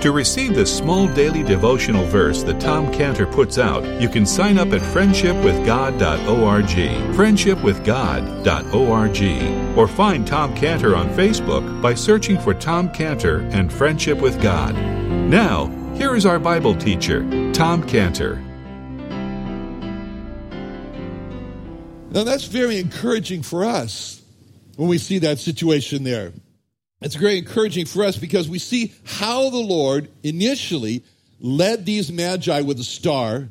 To receive this small daily devotional verse that Tom Cantor puts out, you can sign up at friendshipwithgod.org, friendshipwithgod.org, or find Tom Cantor on Facebook by searching for Tom Cantor and Friendship with God. Now, here is our Bible teacher, Tom Cantor. Now, that's very encouraging for us when we see that situation there. It's very encouraging for us because we see how the Lord initially led these magi with a star.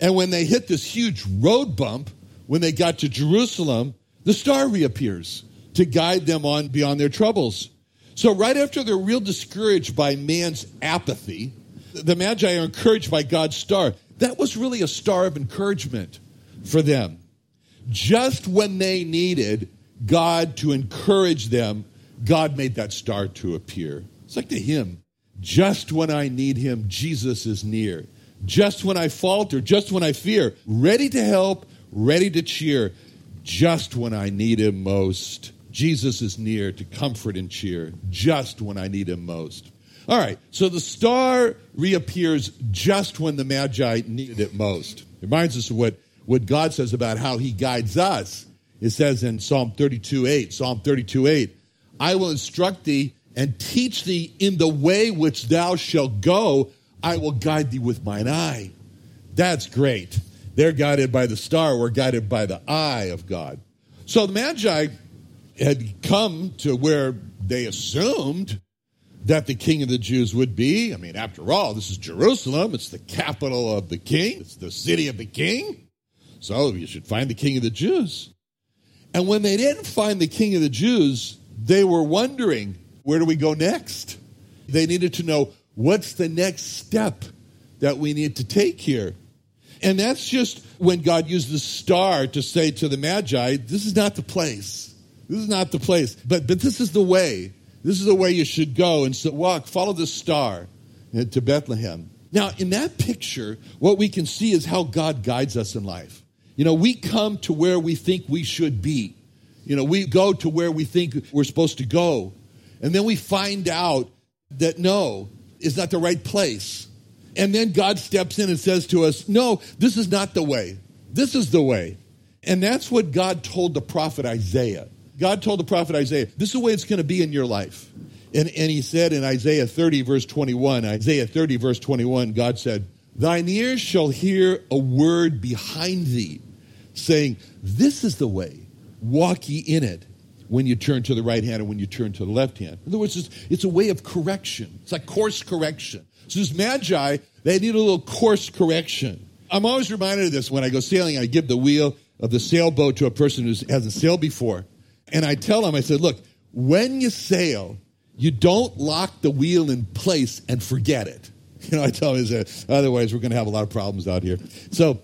And when they hit this huge road bump, when they got to Jerusalem, the star reappears to guide them on beyond their troubles. So, right after they're real discouraged by man's apathy, the Magi are encouraged by God's star. That was really a star of encouragement for them just when they needed God to encourage them, God made that star to appear. It's like the hymn Just when I need him, Jesus is near. Just when I falter, just when I fear, ready to help, ready to cheer. Just when I need him most, Jesus is near to comfort and cheer. Just when I need him most. All right, so the star reappears just when the Magi needed it most. It reminds us of what what God says about how he guides us. It says in Psalm 32 8, Psalm 32 8, I will instruct thee and teach thee in the way which thou shalt go. I will guide thee with mine eye. That's great. They're guided by the star, we're guided by the eye of God. So the Magi had come to where they assumed that the king of the Jews would be. I mean, after all, this is Jerusalem, it's the capital of the king, it's the city of the king. So you should find the king of the Jews. And when they didn't find the king of the Jews, they were wondering, where do we go next? They needed to know what's the next step that we need to take here. And that's just when God used the star to say to the Magi, this is not the place. This is not the place. But, but this is the way. This is the way you should go. And so walk, follow the star to Bethlehem. Now, in that picture, what we can see is how God guides us in life. You know, we come to where we think we should be. You know, we go to where we think we're supposed to go. And then we find out that no, is not the right place. And then God steps in and says to us, No, this is not the way. This is the way. And that's what God told the prophet Isaiah. God told the prophet Isaiah, This is the way it's going to be in your life. And, and he said in Isaiah 30, verse 21, Isaiah 30, verse 21, God said, Thine ears shall hear a word behind thee saying, This is the way, walk ye in it when you turn to the right hand and when you turn to the left hand. In other words, it's, it's a way of correction. It's like course correction. So this magi, they need a little course correction. I'm always reminded of this when I go sailing. I give the wheel of the sailboat to a person who hasn't sailed before. And I tell them, I said, look, when you sail, you don't lock the wheel in place and forget it. You know, I tell them, otherwise we're going to have a lot of problems out here. So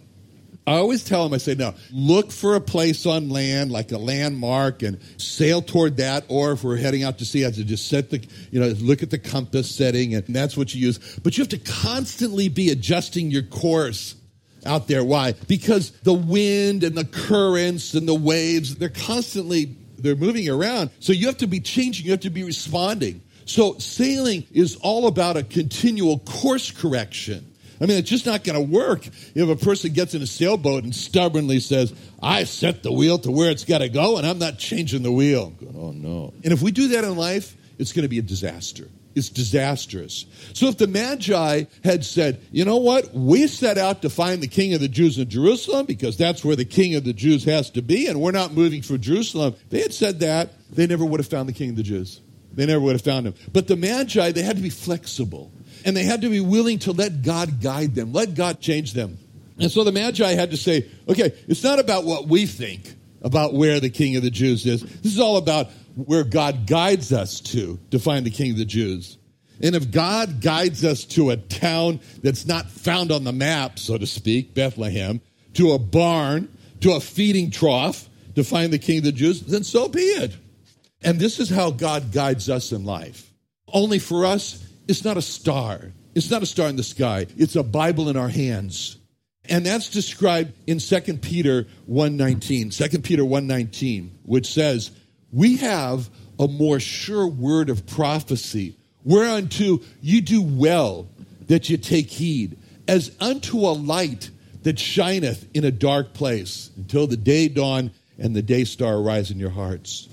I always tell them, I say, no, look for a place on land, like a landmark, and sail toward that. Or if we're heading out to sea, I have to just set the, you know, look at the compass setting, and that's what you use. But you have to constantly be adjusting your course out there. Why? Because the wind and the currents and the waves, they're constantly, they're moving around. So you have to be changing, you have to be responding. So sailing is all about a continual course correction. I mean, it's just not going to work if a person gets in a sailboat and stubbornly says, I set the wheel to where it's got to go and I'm not changing the wheel. Going, oh, no. And if we do that in life, it's going to be a disaster. It's disastrous. So if the Magi had said, you know what, we set out to find the king of the Jews in Jerusalem because that's where the king of the Jews has to be and we're not moving from Jerusalem, they had said that, they never would have found the king of the Jews. They never would have found him. But the Magi, they had to be flexible. And they had to be willing to let God guide them, let God change them. And so the Magi had to say, okay, it's not about what we think about where the King of the Jews is. This is all about where God guides us to to find the King of the Jews. And if God guides us to a town that's not found on the map, so to speak, Bethlehem, to a barn, to a feeding trough to find the King of the Jews, then so be it. And this is how God guides us in life. Only for us, it's not a star. It's not a star in the sky. It's a Bible in our hands. And that's described in 2 Peter 1:19. 2 Peter 1:19, which says, "We have a more sure word of prophecy, whereunto you do well that you take heed, as unto a light that shineth in a dark place, until the day dawn and the day star arise in your hearts."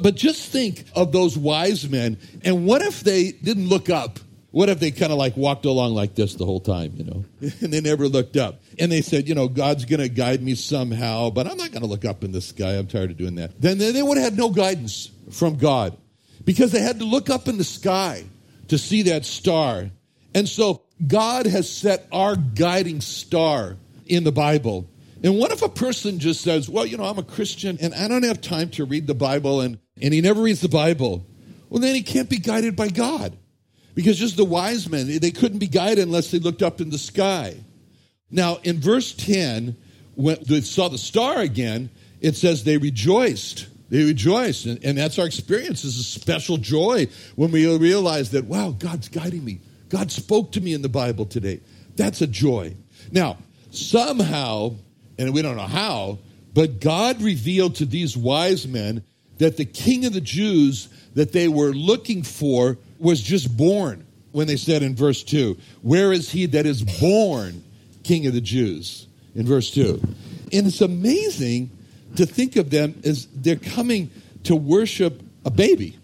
But just think of those wise men, and what if they didn't look up? What if they kind of like walked along like this the whole time, you know, and they never looked up? And they said, you know, God's going to guide me somehow, but I'm not going to look up in the sky. I'm tired of doing that. Then they would have had no guidance from God because they had to look up in the sky to see that star. And so God has set our guiding star in the Bible. And what if a person just says, well, you know, I'm a Christian and I don't have time to read the Bible and, and he never reads the Bible? Well, then he can't be guided by God. Because just the wise men, they couldn't be guided unless they looked up in the sky. Now, in verse 10, when they saw the star again, it says they rejoiced. They rejoiced. And, and that's our experience is a special joy when we realize that, wow, God's guiding me. God spoke to me in the Bible today. That's a joy. Now, somehow, and we don't know how, but God revealed to these wise men that the king of the Jews that they were looking for was just born when they said in verse 2, Where is he that is born king of the Jews? In verse 2. And it's amazing to think of them as they're coming to worship a baby,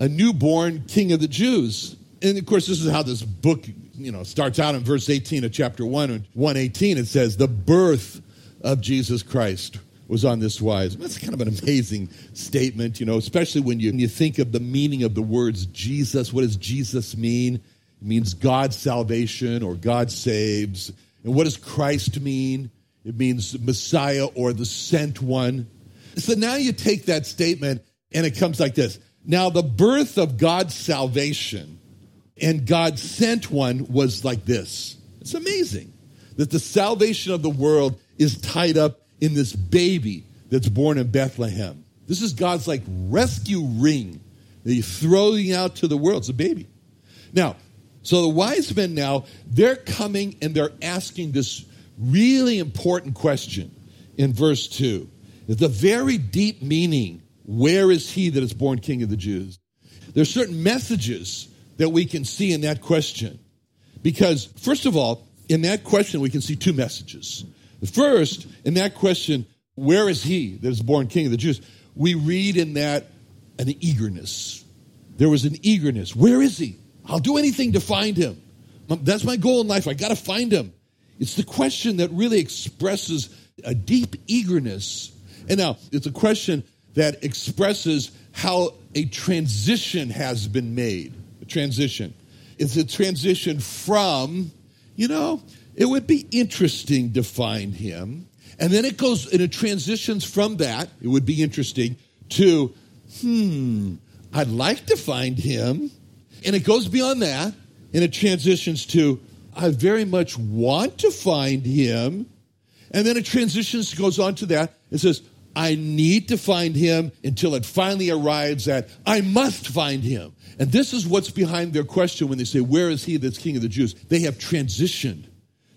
a newborn king of the Jews. And of course, this is how this book you know starts out in verse 18 of chapter 1 and 118 it says the birth of jesus christ was on this wise. That's kind of an amazing statement, you know, especially when you, when you think of the meaning of the words Jesus. What does Jesus mean? It means God's salvation or God saves. And what does Christ mean? It means Messiah or the sent one. So now you take that statement and it comes like this. Now, the birth of God's salvation and God sent one was like this. It's amazing that the salvation of the world is tied up in this baby that's born in Bethlehem. This is God's like rescue ring that he's throwing out to the world. It's a baby. Now, so the wise men now, they're coming and they're asking this really important question in verse 2. The very deep meaning, where is he that is born king of the Jews? There's certain messages that we can see in that question. Because, first of all, in that question, we can see two messages. First, in that question, where is he that is born king of the Jews? We read in that an eagerness. There was an eagerness. Where is he? I'll do anything to find him. That's my goal in life. I got to find him. It's the question that really expresses a deep eagerness. And now, it's a question that expresses how a transition has been made. A transition. It's a transition from, you know, it would be interesting to find him. And then it goes and it transitions from that, it would be interesting, to, hmm, I'd like to find him. And it goes beyond that, and it transitions to, I very much want to find him. And then it transitions, goes on to that. It says, I need to find him until it finally arrives at, I must find him. And this is what's behind their question when they say, Where is he that's king of the Jews? They have transitioned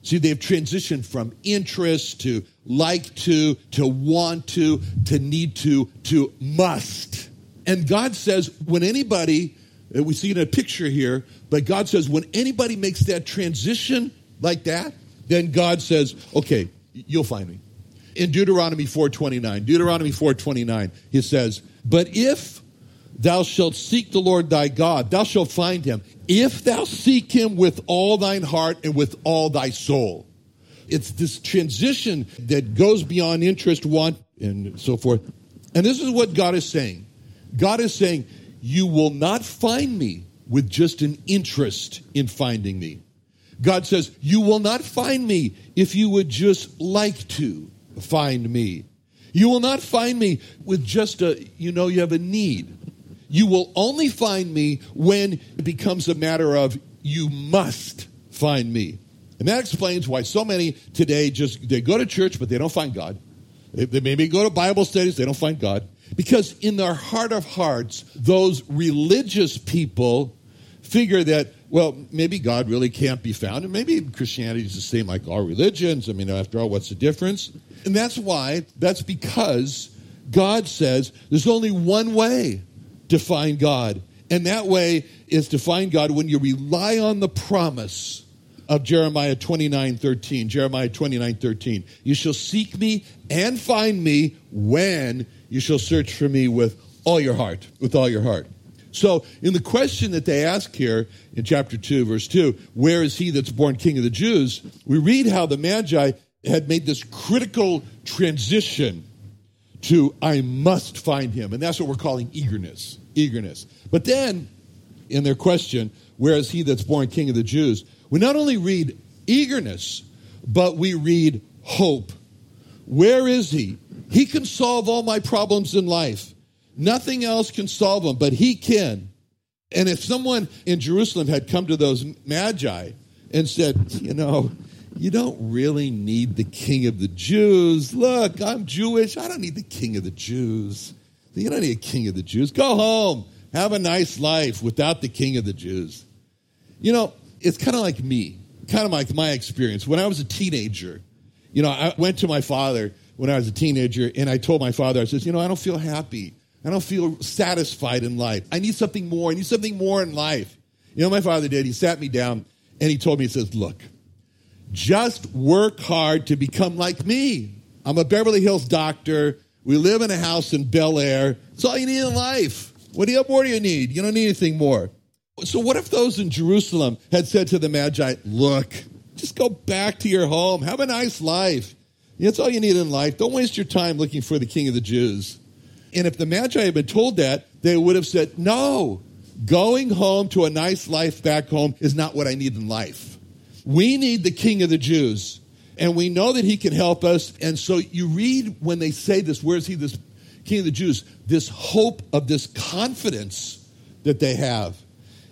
See, they've transitioned from interest to like to, to want to, to need to, to must. And God says, when anybody, we see in a picture here, but God says, when anybody makes that transition like that, then God says, okay, you'll find me. In Deuteronomy 4.29, Deuteronomy 4.29, he says, but if thou shalt seek the Lord thy God, thou shalt find him, if thou seek him with all thine heart and with all thy soul. It's this transition that goes beyond interest, want, and so forth. And this is what God is saying. God is saying, You will not find me with just an interest in finding me. God says, You will not find me if you would just like to find me. You will not find me with just a, you know, you have a need. You will only find me when it becomes a matter of you must find me. And that explains why so many today just, they go to church, but they don't find God. They, they maybe go to Bible studies, they don't find God. Because in their heart of hearts, those religious people figure that, well, maybe God really can't be found, and maybe Christianity is the same like all religions. I mean, after all, what's the difference? And that's why, that's because God says there's only one way to find God. And that way is to find God when you rely on the promise of Jeremiah 29 13. Jeremiah 29 13. You shall seek me and find me when you shall search for me with all your heart. With all your heart. So, in the question that they ask here in chapter 2, verse 2, where is he that's born king of the Jews? We read how the Magi had made this critical transition to, I must find him. And that's what we're calling eagerness. Eagerness. But then, in their question, where is he that's born king of the Jews? We not only read eagerness, but we read hope. Where is he? He can solve all my problems in life. Nothing else can solve them, but he can. And if someone in Jerusalem had come to those magi and said, you know, you don't really need the king of the Jews. Look, I'm Jewish. I don't need the king of the Jews. You don't need a king of the Jews. Go home. Have a nice life without the king of the Jews. You know, it's kind of like me, kind of like my experience. When I was a teenager, you know, I went to my father when I was a teenager and I told my father, I says, you know, I don't feel happy. I don't feel satisfied in life. I need something more. I need something more in life. You know, my father did. He sat me down and he told me, he says, look, just work hard to become like me. I'm a Beverly Hills doctor. We live in a house in Bel Air. It's all you need in life. What do you, more do you need? You don't need anything more. So, what if those in Jerusalem had said to the Magi, Look, just go back to your home, have a nice life. That's all you need in life. Don't waste your time looking for the king of the Jews. And if the Magi had been told that, they would have said, No, going home to a nice life back home is not what I need in life. We need the king of the Jews. And we know that he can help us. And so you read when they say this, where is he, this king of the Jews? This hope of this confidence that they have.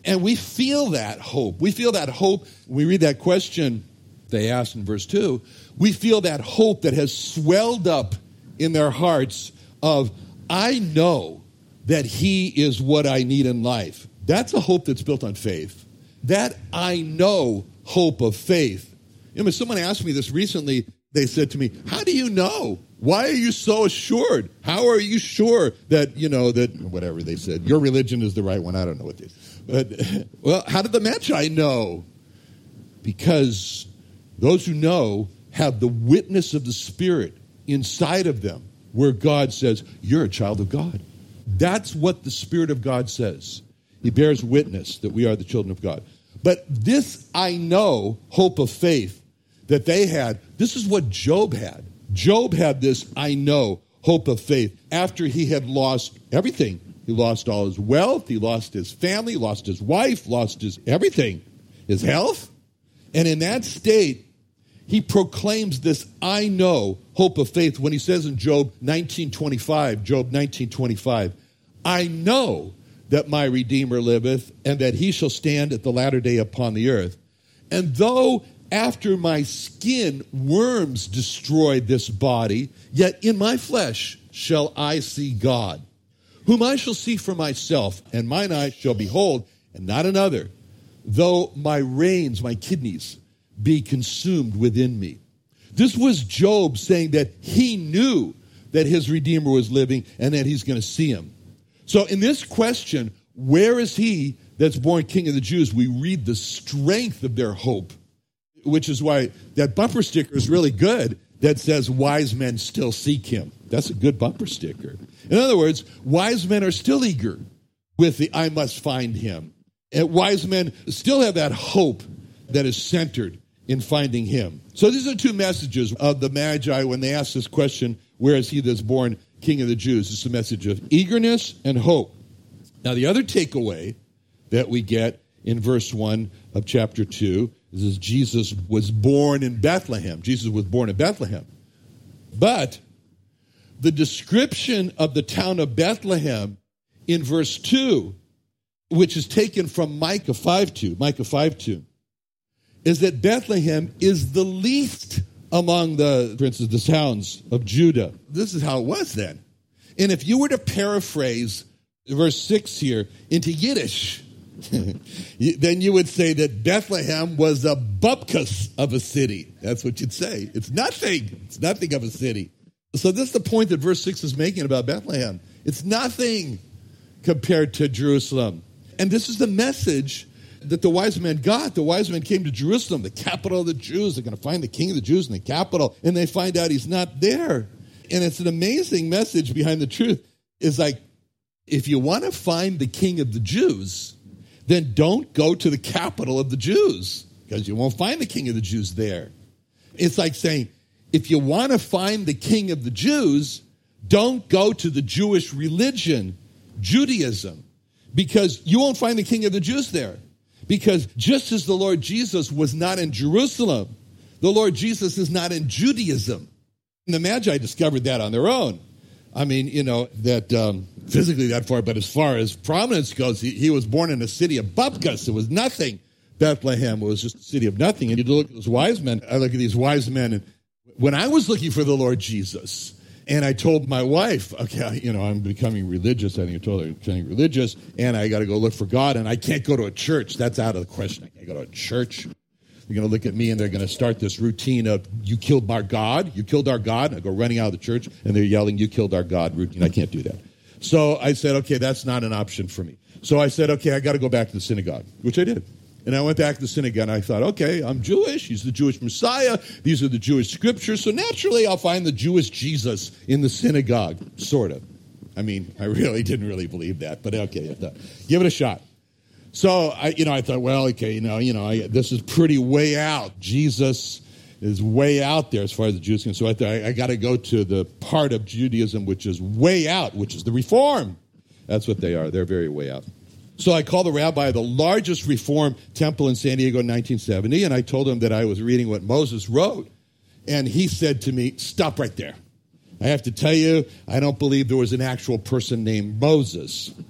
And we feel that hope. We feel that hope. We read that question they asked in verse 2. We feel that hope that has swelled up in their hearts of, I know that He is what I need in life. That's a hope that's built on faith. That I know hope of faith. You know, someone asked me this recently. They said to me, How do you know? Why are you so assured? How are you sure that, you know, that whatever they said, your religion is the right one? I don't know what they but, well, how did the Magi know? Because those who know have the witness of the Spirit inside of them, where God says, You're a child of God. That's what the Spirit of God says. He bears witness that we are the children of God. But this I know, hope of faith, that they had, this is what Job had. Job had this I know, hope of faith, after he had lost everything he lost all his wealth. He lost his family, lost his wife, lost his everything, his health. And in that state, he proclaims this I know hope of faith when he says in Job 1925, Job 1925, I know that my Redeemer liveth and that he shall stand at the latter day upon the earth. And though after my skin worms destroy this body, yet in my flesh shall I see God whom I shall see for myself, and mine eyes shall behold, and not another, though my reins, my kidneys, be consumed within me. This was Job saying that he knew that his Redeemer was living and that he's going to see him. So, in this question, where is he that's born King of the Jews? We read the strength of their hope, which is why that bumper sticker is really good that says, Wise men still seek him. That's a good bumper sticker. In other words, wise men are still eager with the I must find him. And wise men still have that hope that is centered in finding him. So these are two messages of the Magi when they ask this question, where is he that's born king of the Jews? It's a message of eagerness and hope. Now the other takeaway that we get in verse 1 of chapter 2 This is Jesus was born in Bethlehem. Jesus was born in Bethlehem. But the description of the town of Bethlehem in verse 2, which is taken from Micah 5 2, Micah 5 2, is that Bethlehem is the least among the, for instance, the towns of Judah. This is how it was then. And if you were to paraphrase verse 6 here into Yiddish, then you would say that Bethlehem was a bupkis of a city. That's what you'd say. It's nothing. It's nothing of a city. So this is the point that verse 6 is making about Bethlehem. It's nothing compared to Jerusalem. And this is the message that the wise men got. The wise men came to Jerusalem, the capital of the Jews. They're going to find the king of the Jews in the capital, and they find out he's not there. And it's an amazing message behind the truth. It's like, if you want to find the king of the Jews, then don't go to the capital of the Jews because you won't find the king of the Jews there. It's like saying, if you want to find the king of the Jews, don't go to the Jewish religion, Judaism, because you won't find the king of the Jews there. Because just as the Lord Jesus was not in Jerusalem, the Lord Jesus is not in Judaism. And the Magi discovered that on their own. I mean, you know, that um, physically that far, but as far as prominence goes, he, he was born in a city of Bupkas. It was nothing. Bethlehem was just a city of nothing. And you look at those wise men. I look at these wise men, and when I was looking for the Lord Jesus, and I told my wife, okay, you know, I'm becoming religious. I think I told her I'm becoming religious, and I got to go look for God, and I can't go to a church. That's out of the question. I can't go to a church. They're going to look at me and they're going to start this routine of, you killed our God, you killed our God. And I go running out of the church, and they're yelling, you killed our God routine. I can't do that. So I said, okay, that's not an option for me. So I said, okay, I got to go back to the synagogue, which I did. And I went back to the synagogue and I thought, okay, I'm Jewish. He's the Jewish Messiah. These are the Jewish scriptures. So naturally, I'll find the Jewish Jesus in the synagogue, sort of. I mean, I really didn't really believe that, but okay, give it a shot. So I, you know, I thought, well, okay, you know, you know, I, this is pretty way out. Jesus is way out there as far as the Jews can. So I thought I, I got to go to the part of Judaism which is way out, which is the Reform. That's what they are. They're very way out. So I called the rabbi of the largest Reform temple in San Diego in 1970, and I told him that I was reading what Moses wrote. And he said to me, Stop right there. I have to tell you, I don't believe there was an actual person named Moses.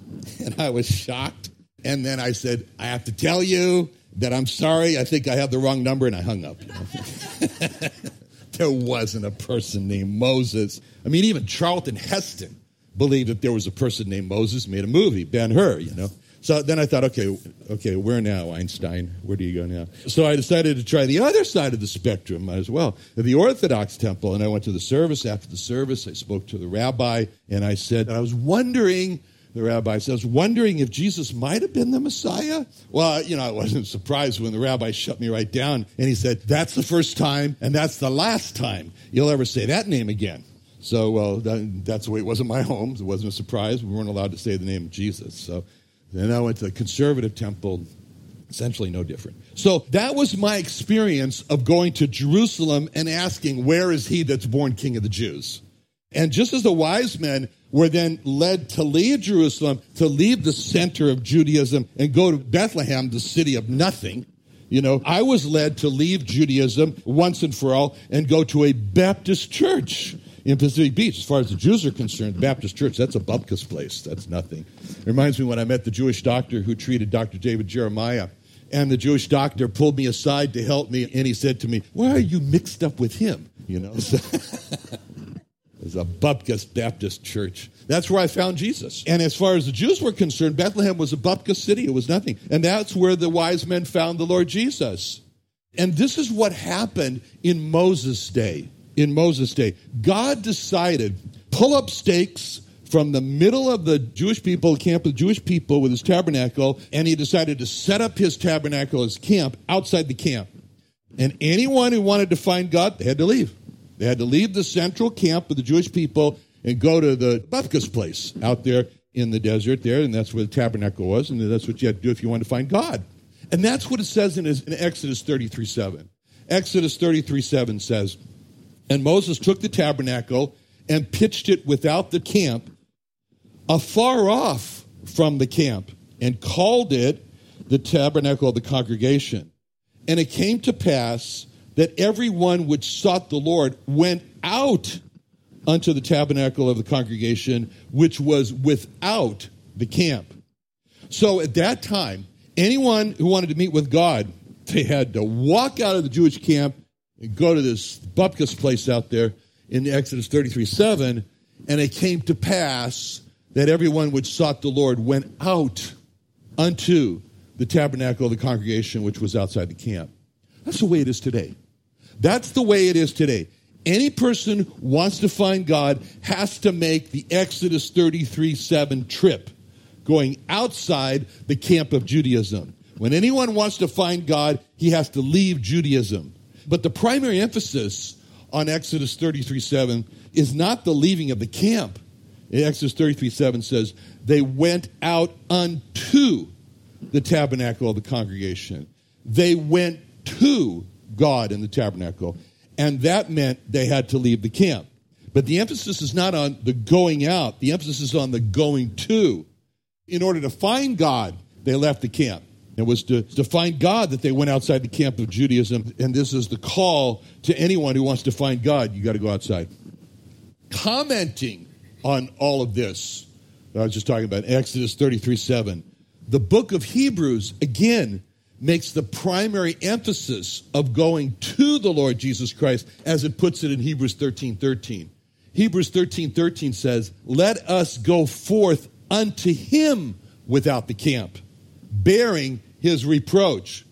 And I was shocked. And then I said, I have to tell you that I'm sorry. I think I have the wrong number. And I hung up. there wasn't a person named Moses. I mean, even Charlton Heston believed that there was a person named Moses, made a movie, Ben Hur, you know. So then I thought, okay, okay, where now, Einstein? Where do you go now? So I decided to try the other side of the spectrum as well, the Orthodox temple. And I went to the service. After the service, I spoke to the rabbi, and I said, I was wondering, the rabbi says, wondering if Jesus might have been the Messiah. Well, you know, I wasn't surprised when the rabbi shut me right down, and he said, that's the first time, and that's the last time you'll ever say that name again. So, well, that, that's the way it was in my home. It wasn't a surprise. We weren't allowed to say the name of Jesus. So I went to the conservative temple, essentially no different. So that was my experience of going to Jerusalem and asking, Where is he that's born king of the Jews? And just as the wise men were then led to leave Jerusalem, to leave the center of Judaism and go to Bethlehem, the city of nothing, you know, I was led to leave Judaism once and for all and go to a Baptist church in Pacific Beach, as far as the Jews are concerned, Baptist Church, that's a bupkis place. That's nothing. It reminds me when I met the Jewish doctor who treated Dr. David Jeremiah. And the Jewish doctor pulled me aside to help me, and he said to me, Why are you mixed up with him? You know? it's a bupkis Baptist church. That's where I found Jesus. And as far as the Jews were concerned, Bethlehem was a bupkis city. It was nothing. And that's where the wise men found the Lord Jesus. And this is what happened in Moses' day in Moses' day. God decided pull up stakes from the middle of the Jewish people, camp of the Jewish people with his tabernacle, and he decided to set up his tabernacle as camp outside the camp. And anyone who wanted to find God, they had to leave. They had to leave the central camp of the Jewish people and go to the Bupkis place out there in the desert there, and that's where the tabernacle was, and that's what you had to do if you wanted to find God. And that's what it says in, in Exodus 33 7. Exodus 33 7 says, and Moses took the tabernacle and pitched it without the camp, afar off from the camp, and called it the tabernacle of the congregation. And it came to pass that everyone which sought the Lord went out unto the tabernacle of the congregation, which was without the camp. So at that time, anyone who wanted to meet with God, they had to walk out of the Jewish camp go to this Bupkis place out there in Exodus 33 7. And it came to pass that everyone which sought the Lord went out unto the tabernacle of the congregation, which was outside the camp. That's the way it is today. That's the way it is today. Any person wants to find God has to make the Exodus 33 7 trip, going outside the camp of Judaism. When anyone wants to find God, he has to leave Judaism. But the primary emphasis on Exodus 33 7 is not the leaving of the camp. Exodus 33 7 says, They went out unto the tabernacle of the congregation. They went to God in the tabernacle. And that meant they had to leave the camp. But the emphasis is not on the going out, the emphasis is on the going to. In order to find God, they left the camp. It was to, to find God that they went outside the camp of Judaism. And this is the call to anyone who wants to find God. You got to go outside. Commenting on all of this, I was just talking about Exodus 33 7. The book of Hebrews, again, makes the primary emphasis of going to the Lord Jesus Christ as it puts it in Hebrews 13 13. Hebrews 13 13 says, Let us go forth unto him without the camp, bearing his reproach.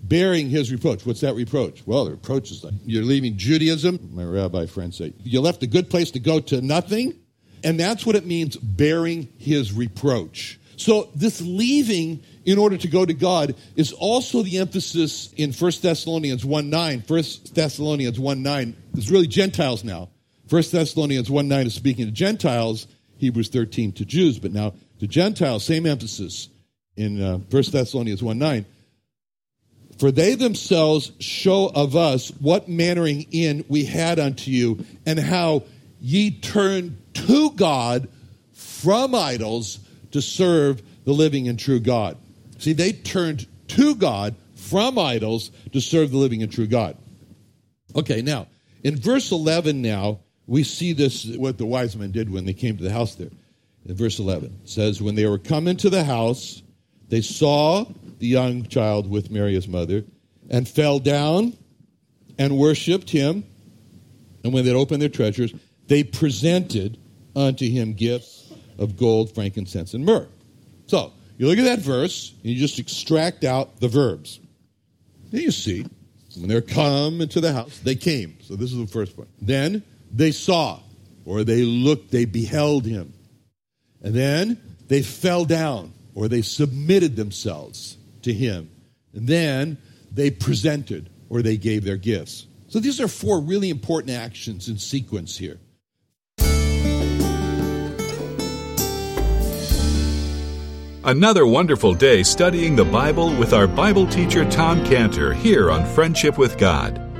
Bearing his reproach. What's that reproach? Well, the reproach is like you're leaving Judaism. My rabbi friend said, You left a good place to go to nothing. And that's what it means, bearing his reproach. So this leaving in order to go to God is also the emphasis in 1 Thessalonians 1 9. 1 Thessalonians 1 9 is really Gentiles now. 1 Thessalonians 1 9 is speaking to Gentiles, Hebrews 13 to Jews, but now to Gentiles, same emphasis in uh, 1 Thessalonians 1 9. For they themselves show of us what mannering in we had unto you, and how ye turned to God from idols to serve the living and true God. See, they turned to God from idols to serve the living and true God. Okay, now, in verse 11 now, we see this, what the wise men did when they came to the house there. In verse 11, it says, When they were come into the house, they saw the young child with Mary his mother, and fell down and worshipped him. And when they opened their treasures, they presented unto him gifts of gold, frankincense, and myrrh. So, you look at that verse, and you just extract out the verbs. Then you see, when they're come into the house, they came. So this is the first one. Then they saw, or they looked, they beheld him. And then they fell down, or they submitted themselves to him. And then they presented, or they gave their gifts. So these are four really important actions in sequence here. Another wonderful day studying the Bible with our Bible teacher Tom Cantor here on Friendship with God.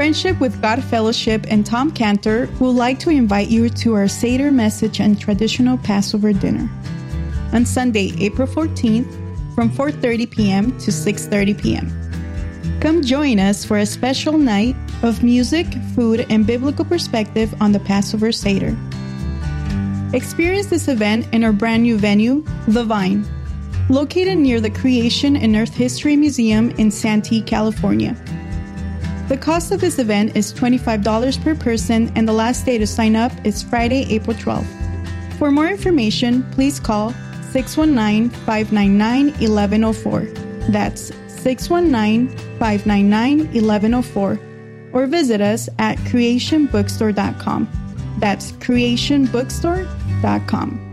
Friendship with God Fellowship and Tom Cantor would like to invite you to our Seder message and traditional Passover dinner on Sunday, April 14th from 4:30 p.m. to 6:30 p.m. Come join us for a special night of music, food, and biblical perspective on the Passover Seder. Experience this event in our brand new venue, The Vine, located near the Creation and Earth History Museum in Santee, California. The cost of this event is $25 per person, and the last day to sign up is Friday, April 12th. For more information, please call 619 599 1104. That's 619 599 1104. Or visit us at creationbookstore.com. That's creationbookstore.com.